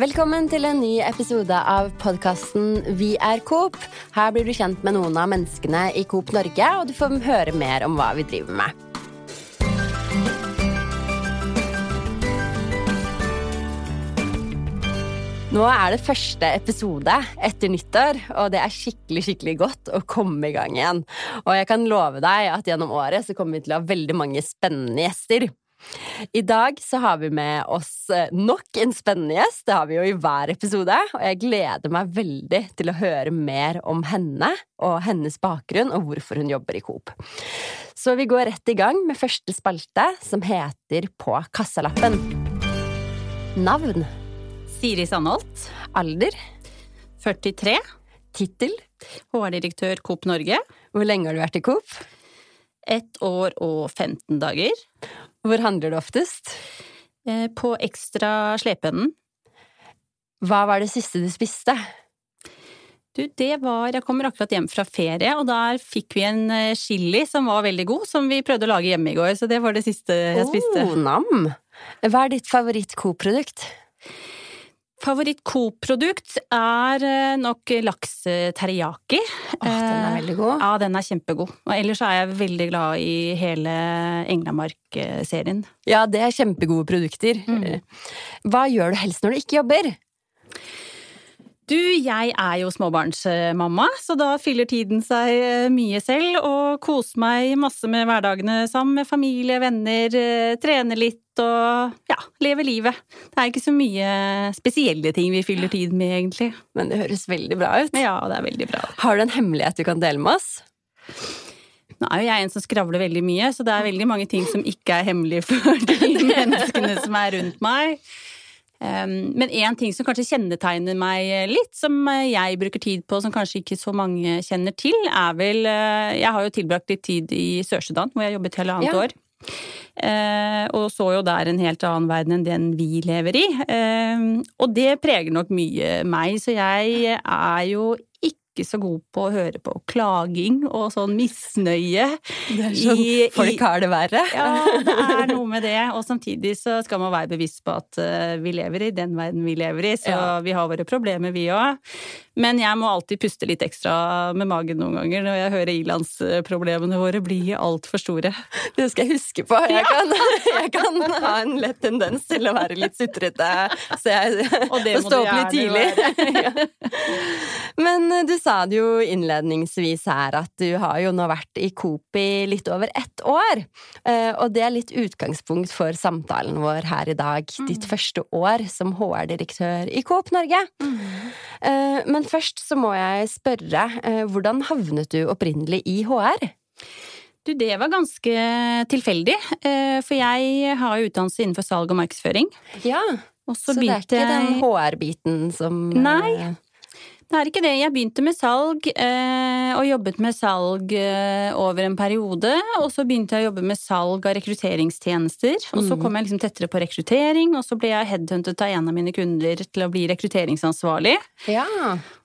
Velkommen til en ny episode av podkasten Vi er Coop. Her blir du kjent med noen av menneskene i Coop Norge, og du får høre mer om hva vi driver med. Nå er det første episode etter nyttår, og det er skikkelig skikkelig godt å komme i gang igjen. Og jeg kan love deg at gjennom året så kommer vi til å ha veldig mange spennende gjester. I dag så har vi med oss nok en spennende gjest, det har vi jo i hver episode, og jeg gleder meg veldig til å høre mer om henne og hennes bakgrunn og hvorfor hun jobber i Coop. Så vi går rett i gang med første spalte, som heter På kassalappen. Navn. Siri Sandholt. Alder. 43. Tittel. HR-direktør Coop Norge. Hvor lenge har du vært i Coop? Ett år og 15 dager. Hvor handler du oftest? Eh, på Ekstra Slepeenden. Hva var det siste du spiste? Du, det var Jeg kommer akkurat hjem fra ferie, og der fikk vi en eh, chili som var veldig god, som vi prøvde å lage hjemme i går, så det var det siste jeg spiste. Oh, nam! Hva er ditt favoritt-Coop-produkt? Favoritt-Coop-produkt er eh, nok laks teriyaki. Åh, den er veldig god. Ja, den er kjempegod. Og ellers er jeg veldig glad i hele Englamark-serien. Ja, det er kjempegode produkter. Mm. Hva gjør du helst når du ikke jobber? Du, jeg er jo småbarnsmamma, så da fyller tiden seg eh, mye selv, og koser meg masse med hverdagene sammen med familie, venner, eh, trener litt og ja, lever livet. Det er ikke så mye spesielle ting vi fyller tid med, egentlig. Men det høres veldig bra ut. Ja, det er veldig bra. Har du en hemmelighet du kan dele med oss? Nå er jo jeg en som skravler veldig mye, så det er veldig mange ting som ikke er hemmelig for de menneskene som er rundt meg. Um, men én ting som kanskje kjennetegner meg litt, som jeg bruker tid på, som kanskje ikke så mange kjenner til, er vel uh, Jeg har jo tilbrakt litt tid i Sør-Sudan, hvor jeg jobbet hele annet Ja. år. Og så jo der en helt annen verden enn den vi lever i. Um, og det preger nok mye meg, så jeg er jo ikke så god på å høre på klaging og sånn misnøye. Det er sånn I- folk har det verre. Ja, det er noe med det. Og samtidig så skal man være bevisst på at eh, vi lever i den verden vi lever i, så Ja. vi har våre problemer, vi òg. Men jeg må alltid puste litt ekstra med magen noen ganger når jeg hører ilandsproblemene våre bli altfor store. Det skal jeg huske på. Jeg kan, jeg kan ha en lett tendens til å være litt sutrete, så jeg Og det må stå opp litt tidlig. Ja. Men eh, du sa det jo innledningsvis her at du har jo nå vært i Coop i litt over ett år. Eh, Og det er litt utgangspunkt for samtalen vår her i dag. Ditt første år som HR-direktør i Coop Norge. Eh, Men først så må jeg spørre, eh, hvordan havnet du opprinnelig i HR? Du, det var ganske tilfeldig, eh, for jeg har jo utdannelse innenfor salg og markedsføring. Ja, Og så, Så, det er ikke den HR-biten som Nei. Det er ikke det. Jeg begynte med salg, eh, og jobbet med salg eh, over en periode. Og så begynte jeg å jobbe med salg av rekrutteringstjenester. Og så Mm. kom jeg liksom tettere på rekruttering, og så ble jeg headhuntet av en av mine kunder til å bli rekrutteringsansvarlig. Ja.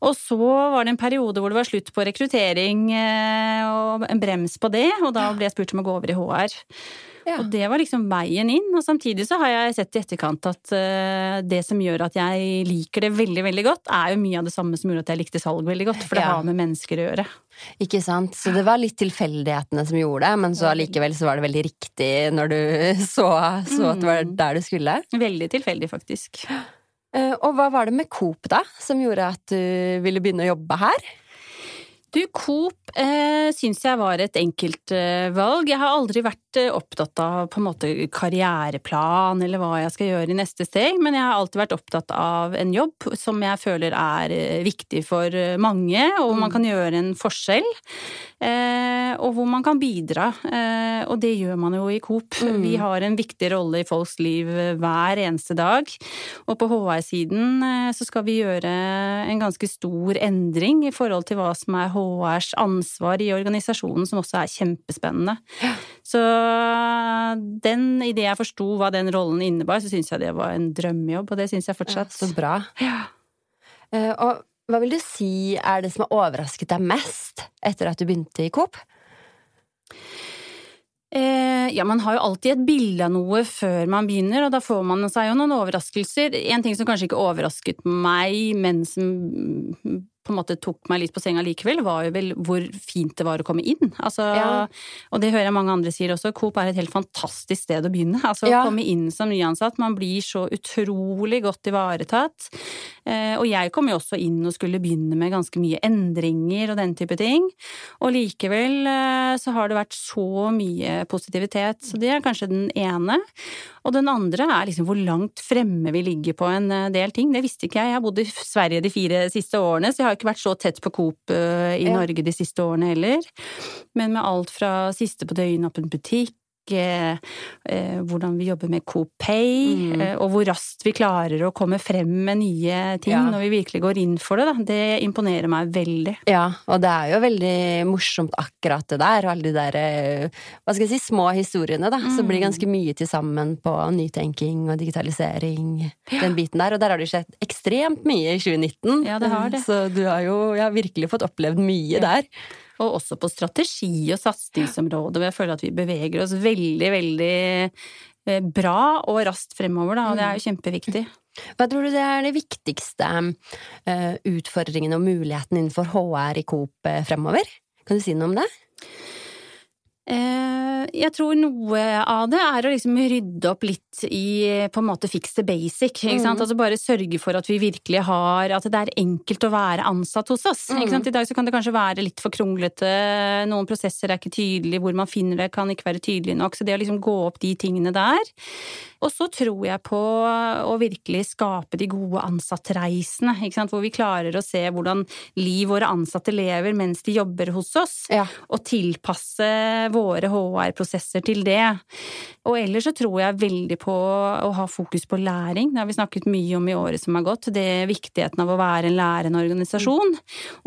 Og så var det en periode hvor det var slutt på rekruttering eh, og en brems på det, og da ble jeg spurt om å gå over i HR. Ja. Og det var liksom veien inn, og samtidig så har jeg sett i etterkant at uh, det som gjør at jeg liker det veldig, veldig godt, er jo mye av det samme som gjorde at jeg likte salg veldig godt, for det Ja. har med mennesker å gjøre. Ikke sant? Så det var litt tilfeldighetene som gjorde det, men så allikevel så var det veldig riktig når du så, så at det var Mm. der du skulle. Veldig tilfeldig, faktisk. Eh, Og hva var det med Coop da, som gjorde at du ville begynne å jobbe her? Du, Coop eh, syns jeg var et enkelt eh, valg. Jeg har aldri vært eh, opptatt av på en måte karriereplan eller hva jeg skal gjøre i neste steg, men jeg har alltid vært opptatt av en jobb som jeg føler er eh, viktig for eh, mange, og hvor man kan gjøre en forskjell. Og hvor man kan bidra. Og det gjør man jo i Coop. Mm. Vi har en viktig rolle i folks liv hver eneste dag. Og på HR-siden så skal vi gjøre en ganske stor endring i forhold til hva som er HRs ansvar i organisasjonen, som også er kjempespennende. Så den, idet jeg forsto hva den rollen innebar, så syns jeg det var en drømmejobb, og det syns jeg fortsatt. Så bra. Ja. Eh, Og hva vil du si er det som har overrasket deg mest etter at du begynte i Coop? Eh, ja, man har jo alltid et bilde av noe før man begynner, og da får man seg jo noen overraskelser. En ting som kanskje ikke overrasket meg, men som på en måte tok meg litt på senga likevel, var jo vel hvor fint det var å komme inn. Altså, ja. Og det hører jeg mange andre sier også, Coop er et helt fantastisk sted å begynne. Altså ja. å komme inn som nyansatt, man blir så utrolig godt ivaretatt. Eh, og jeg kom jo også inn og skulle begynne med ganske mye endringer og den type ting. Og likevel eh, så har det vært så mye positivitet, så det er kanskje den ene. Og den andre er liksom hvor langt fremme vi ligger på en eh, del ting. Det visste ikke jeg. Jeg har bodd i Sverige de fire siste årene, så jeg har ikke vært så tett på Coop eh, i. Norge de siste årene heller. Men med alt fra siste på døgnet åpen butikk hvordan vi jobber med Copay, Pay, mm. eh, og hvor raskt vi klarer å komme frem med nye ting ja. når vi virkelig går inn for det. Da. Det imponerer meg veldig. Ja, og det er jo veldig morsomt akkurat det der, alle de der eh, hva skal jeg si, små historiene, da. Mm. Så blir ganske mye til sammen på nytenking og digitalisering, ja. den biten der. Og der har det skjedd ekstremt mye i 2019. Ja, det har det. Så du har jo ja, virkelig fått opplevd mye ja. der og også på strategi og satsingsområdet, hvor jeg føler at vi beveger oss veldig, veldig eh, bra og raskt fremover, da, og det er jo mm. kjempeviktig. Hva tror du det er de viktigste eh, utfordringene og mulighetene innenfor HR i Coop eh, fremover? Kan du si noe om det? Eh, jeg tror noe av det er å liksom rydde opp litt i på en måte fix the basic. Mm. Altså bare sørge for at vi virkelig har At det er enkelt å være ansatt hos oss. Mm. I dag så kan det kanskje være litt for kronglete, noen prosesser er ikke tydelige, hvor man finner det kan ikke være tydelig nok. Så det å liksom gå opp de tingene der. Og så tror jeg på å virkelig skape de gode ansattreisene, hvor vi klarer å se hvordan liv våre ansatte lever mens de jobber hos oss, ja. og tilpasse våre HR-prosesser til det. Og ellers så tror jeg veldig på å ha fokus på læring. Det har vi snakket mye om i året som har gått. Det er viktigheten av å være en lærende organisasjon,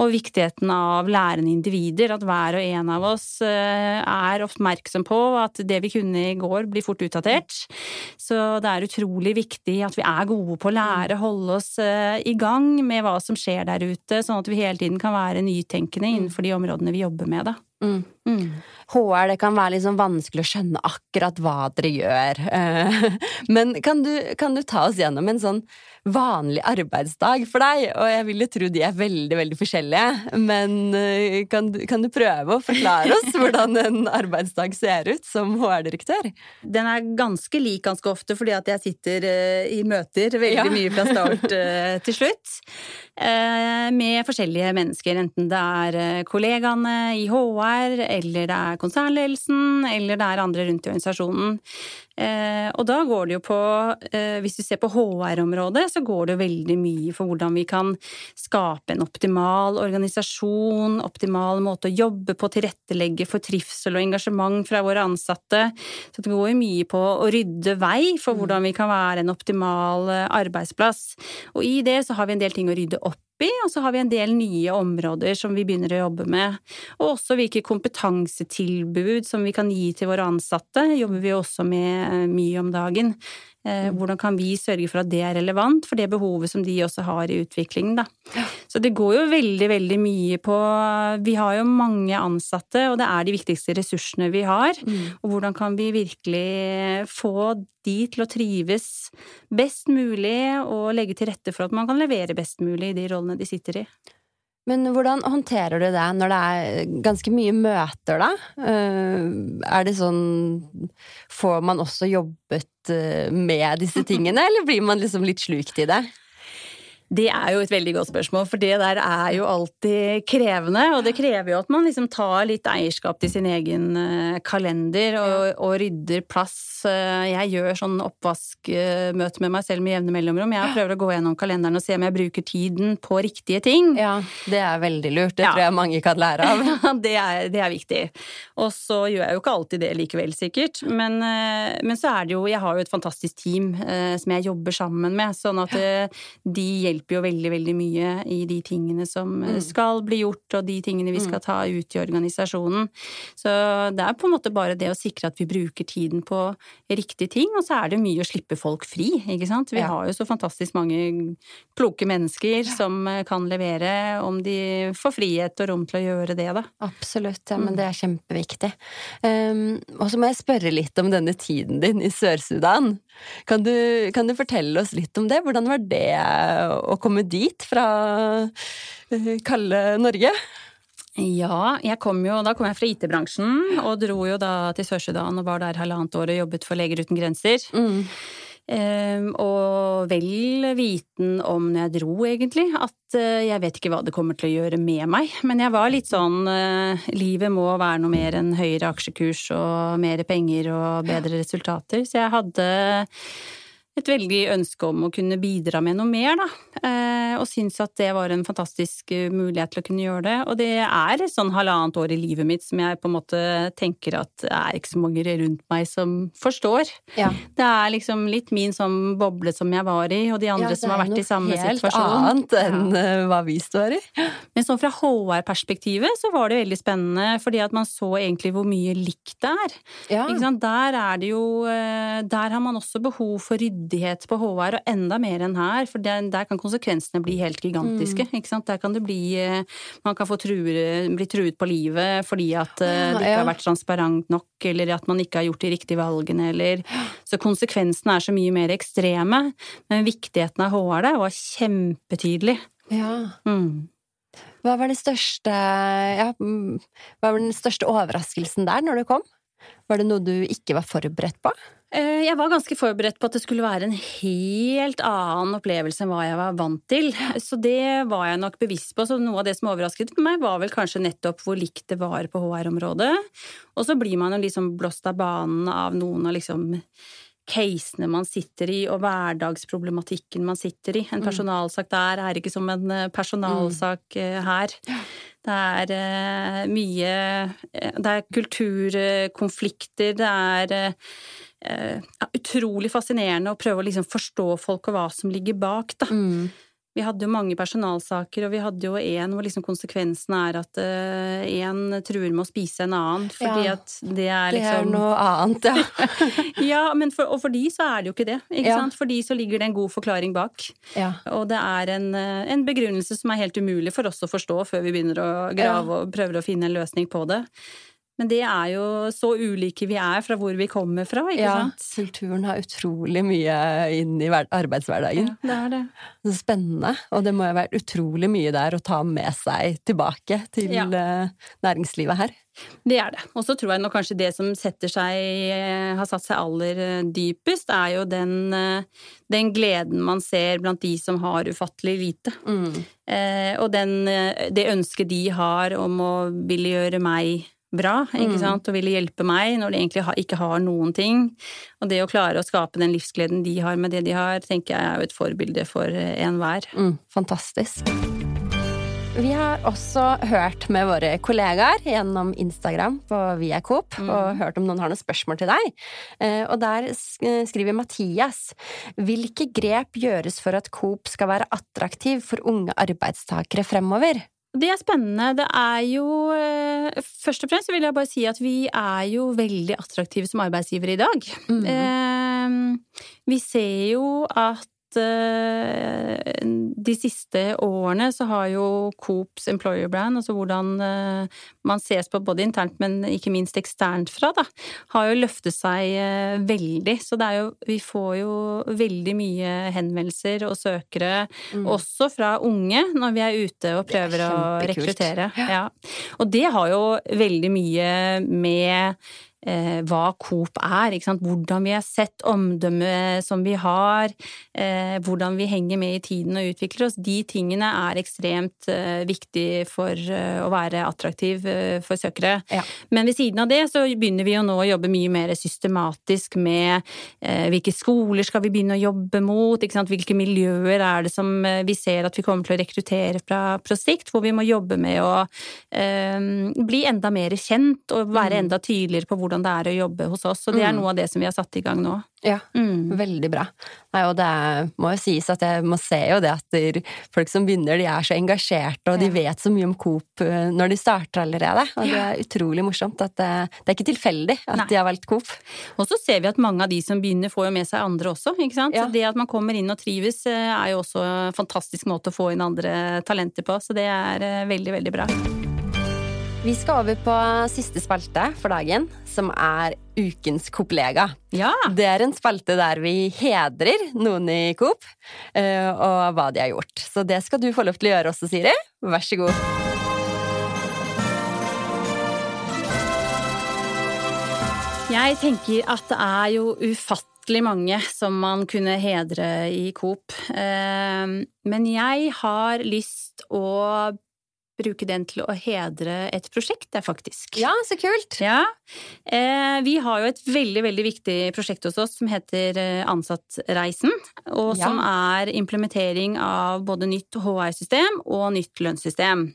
og viktigheten av lærende individer. At hver og en av oss eh, er oppmerksom på at det vi kunne i går, blir fort utdatert. Så det er utrolig viktig at vi er gode på å lære, holde oss eh, i gang med hva som skjer der ute, sånn at vi hele tiden kan være nytenkende innenfor de områdene vi jobber med, da. Mm. Mm. HR, det kan være litt sånn vanskelig å skjønne akkurat hva dere gjør. Eh, men kan du, kan du ta oss gjennom en sånn vanlig arbeidsdag for deg? Og jeg vil jo tro de er veldig, veldig forskjellige, men eh, kan kan du prøve å forklare oss hvordan en arbeidsdag ser ut som HR-direktør? Den er ganske lik ganske ofte, fordi at jeg sitter eh, i møter veldig ja. mye fra start til slutt. Med forskjellige mennesker, enten det er kollegaene i HR eller det er konsernledelsen, eller det er andre rundt i organisasjonen. Eh, og da går det jo på, eh, hvis du ser på HR-området, så går det jo veldig mye for hvordan vi kan skape en optimal organisasjon, optimal måte å jobbe på, tilrettelegge for trivsel og engasjement fra våre ansatte. Så det går jo mye på å rydde vei for mm. hvordan vi kan være en optimal eh, arbeidsplass. Og i det så har vi en del ting å rydde opp i, og så har vi en del nye områder som vi begynner å jobbe med. Og også hvilke kompetansetilbud som vi kan gi til våre ansatte, jobber vi også med mye om dagen. Eh, mm. Hvordan kan vi sørge for at det er relevant for det behovet som de også har i utviklingen, da. Så det går jo veldig, veldig mye på Vi har jo mange ansatte, og det er de viktigste ressursene vi har. Mm. Og hvordan kan vi virkelig få de til å trives best mulig, og legge til rette for at man kan levere best mulig i de rollene de sitter i. Men hvordan håndterer du det når det er ganske mye møter, da? Eh, er det sånn Får man også jobbet eh, med disse tingene, eller blir man liksom litt slukt i det? Det er jo et veldig godt spørsmål, for det der er jo alltid krevende. Og det krever jo at man liksom tar litt eierskap til sin egen eh, kalender og, og rydder plass. Eh, jeg gjør sånn oppvaskmøte med meg selv med jevne mellomrom. Jeg prøver å gå gjennom kalenderen og se om jeg bruker tiden på riktige ting. Ja, Det er veldig lurt. Det ja. tror jeg mange kan lære av. Det er, det er viktig. Og så gjør jeg jo ikke alltid det likevel, sikkert. Men, eh, men så er det jo Jeg har jo et fantastisk team som jeg jobber sammen med, sånn at de hjelper hjelper jo veldig, veldig mye i de tingene som mm. skal bli gjort, og de tingene vi skal mm. ta ut i organisasjonen. Så det er på en måte bare det å sikre at vi bruker tiden på riktige ting, og så er det mye å slippe folk fri, ikke sant. Vi ja. har jo så fantastisk mange kloke mennesker ja. som kan levere, om de får frihet og rom til å gjøre det, da. Absolutt, ja, men mm. det er kjempeviktig. Um, og så må jeg spørre litt om denne tiden din i Sør-Sudan. Kan, kan, du fortelle oss litt om det? Hvordan var det å komme dit fra uh, kalde Norge? Ja, jeg kom jo, da kom jeg fra IT-bransjen og dro jo da til Sør-Sudan og var der halvannet år og jobbet for Leger uten grenser. Mm. Um, og vel viten om når jeg dro, egentlig, at uh, jeg vet ikke hva det kommer til å gjøre med meg. Men jeg var litt sånn uh, livet må være noe mer enn høyere aksjekurs og mer penger og bedre resultater. Så jeg hadde et veldig ønske om å kunne bidra med noe mer, da. Eh, og syns at det var en fantastisk eh, mulighet til å kunne gjøre det. Og det er sånn halvannet år i livet mitt som jeg på en måte tenker at det er ikke så mange rundt meg som forstår. Ja. Det er liksom litt min sånn boble som jeg var i, og de andre ja, som har vært i samme situasjon. Helt annet enn ja. Eh, hva vi står i. Men sånn fra HR-perspektivet så var det veldig spennende, fordi at man så egentlig hvor mye likt det er. Der er det jo Der har man også behov for ryddighet ryddighet på HR, og enda mer enn her, for der, der kan konsekvensene bli helt gigantiske. Mm. ikke sant? Der kan det bli eh, Man kan få truer, bli truet på livet fordi at eh, ja, det ikke har vært transparent nok, eller at man ikke har gjort de riktige valgene, eller Så konsekvensene er så mye mer ekstreme. Men viktigheten av HR der var kjempetydelig. Ja. Mm. Hva var, største, ja, mm, hva var den største overraskelsen der når du kom? Var det noe du ikke var forberedt på? Eh, jeg var ganske forberedt på at det skulle være en helt annen opplevelse enn hva jeg var vant til. Så det var jeg nok bevisst på. Så noe av det som overrasket meg, var vel kanskje nettopp hvor likt det var på HR-området. Og så blir man jo liksom blåst av banen av noen av liksom casene man sitter i, og hverdagsproblematikken man sitter i. En mm. personalsak der er ikke som en eh, personalsak mm. her. Det er mye Det er kulturkonflikter, det er eh, utrolig fascinerende å prøve å liksom forstå folk og hva som ligger bak, da. Mm. Vi hadde jo mange personalsaker, og vi hadde jo en hvor liksom konsekvensen er at én uh, truer med å spise en annen, fordi ja, at det er liksom Det er liksom noe annet, ja. ja, men for, og for de så er det jo ikke det, ikke ja. sant. For de så ligger det en god forklaring bak. Ja. Og det er en, eh, en, begrunnelse som er helt umulig for oss å forstå før vi begynner å grave og prøver å finne en løsning på det. Men det er jo så ulike vi er fra hvor vi kommer fra, ikke ja, sant? Kulturen har utrolig mye inn i arbeidshverdagen. Ja, det er det. Så spennende. Og det må jo ha vært utrolig mye der å ta med seg tilbake til ja. Eh, næringslivet her. Det er det. Og så tror jeg nok kanskje det som setter seg, eh, har satt seg aller eh, dypest, er jo den, den gleden man ser blant de som har ufattelig lite. Mm. Eh, og den, det ønsket de har om å ville gjøre meg bra, ikke mm. sant, og ville hjelpe meg når de egentlig ikke har noen ting. Og det å klare å skape den livsgleden de har med det de har, tenker jeg er jo et forbilde for enhver. Mm, fantastisk. Vi har også hørt med våre kollegaer gjennom Instagram på Via Coop, mm. og hørt om noen har noen spørsmål til deg. Eh, og der skriver Mathias hvilke grep gjøres for at Coop skal være attraktiv for unge arbeidstakere fremover? Det er spennende. Det er jo eh, Først og fremst vil jeg bare si at vi er jo veldig attraktive som arbeidsgivere i dag. Mm. Eh, vi ser jo at de siste årene så har jo Coops employer brand, altså hvordan eh, man ses på både internt, men ikke minst eksternt fra, da, har jo løftet seg eh, veldig. Så det er jo Vi får jo veldig mye henvendelser og søkere, mm. også fra unge, når vi er ute og prøver å rekruttere. Ja. Og det har jo veldig mye med eh, hva Coop er, ikke sant? hvordan vi har sett omdømmet som vi har, eh, hvordan vi henger med i tiden og utvikler oss. De tingene er ekstremt eh, viktig for eh, å være attraktiv eh, for søkere. Ja. Men ved siden av det så begynner vi jo nå å jobbe mye mer systematisk med eh, hvilke skoler skal vi begynne å jobbe mot, ikke sant? hvilke miljøer er det som vi ser at vi kommer til å rekruttere fra på sikt, hvor vi må jobbe med å bli enda mer kjent og være mm. enda tydeligere på hvordan hvordan det er å jobbe hos oss. Og det er Mm. noe av det som vi har satt i gang nå. Ja, Mm. veldig bra. Nei, og det må jo sies at jeg må se jo det at folk som begynner, de er så engasjerte, og de vet så mye om Coop eh, når de starter allerede. Og det er utrolig morsomt at det, det er ikke tilfeldig at Nei. de har valgt Coop. Og så ser vi at mange av de som begynner, får jo med seg andre også. ikke sant? Ja. Det at man kommer inn og trives, eh, er jo også en fantastisk måte å få inn andre talenter på. Så det er eh, veldig, veldig bra. Vi skal over på siste spalte for dagen, som er Ukens Coop-lega. Ja! Det er en spalte der vi hedrer noen i Coop, eh, og hva de har gjort. Så det skal du få lov til å gjøre også, Siri. Vær så god. Jeg tenker at det er jo ufattelig mange som man kunne hedre i Coop. Eh, Men jeg har lyst å bruke den til å hedre et prosjekt, det faktisk. Ja, så kult! Ja. Eh, vi har jo et veldig, veldig viktig prosjekt hos oss som heter eh, Ansattreisen. Og Ja. som er implementering av både nytt HR-system og nytt lønnssystem.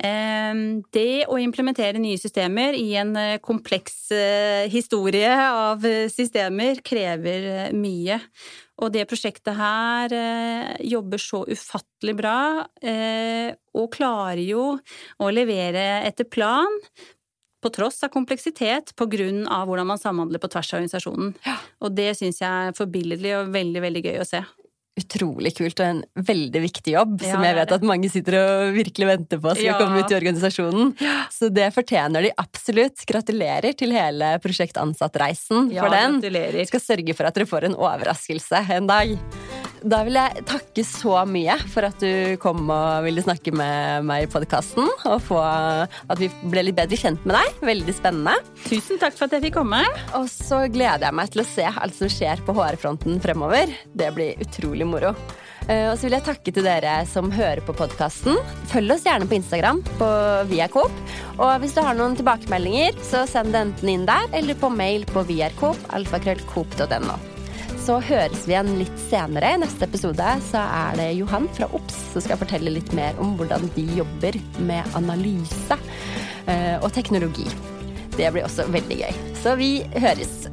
Eh, det å implementere nye systemer i en eh, kompleks eh, historie av eh, systemer krever mye. Og det prosjektet her jobber så ufattelig bra, og klarer jo å levere etter plan. På tross av kompleksitet, på grunn av hvordan man samhandler på tvers av organisasjonen. Og det syns jeg er forbilledlig og veldig, veldig gøy å se. Utrolig kult, og en veldig viktig jobb, Ja, som jeg vet at mange sitter og virkelig venter på skal Ja. komme ut i organisasjonen. Så det fortjener de absolutt. Gratulerer til hele Prosjekt Ansattreisen for den. gratulerer. Skal sørge for at dere får en overraskelse en dag. Da vil jeg takke så mye for at du kom og ville snakke med meg i podkasten, og få at vi ble litt bedre kjent med deg. Veldig spennende. Tusen takk for at jeg fikk komme. Og så gleder jeg meg til å se alt som skjer på HR-fronten fremover. Det blir utrolig moro. Eh, Og så vil jeg takke til dere som hører på podkasten. Følg oss gjerne på Instagram på viacoop. Og hvis du har noen tilbakemeldinger, så send det enten inn der eller på mail på viarcoop, alfakrøllcoop.no. Så høres vi igjen litt senere. I neste episode så er det Johan fra OBS som skal fortelle litt mer om hvordan de jobber med analyse eh, og teknologi. Det blir også veldig gøy. Så vi høres.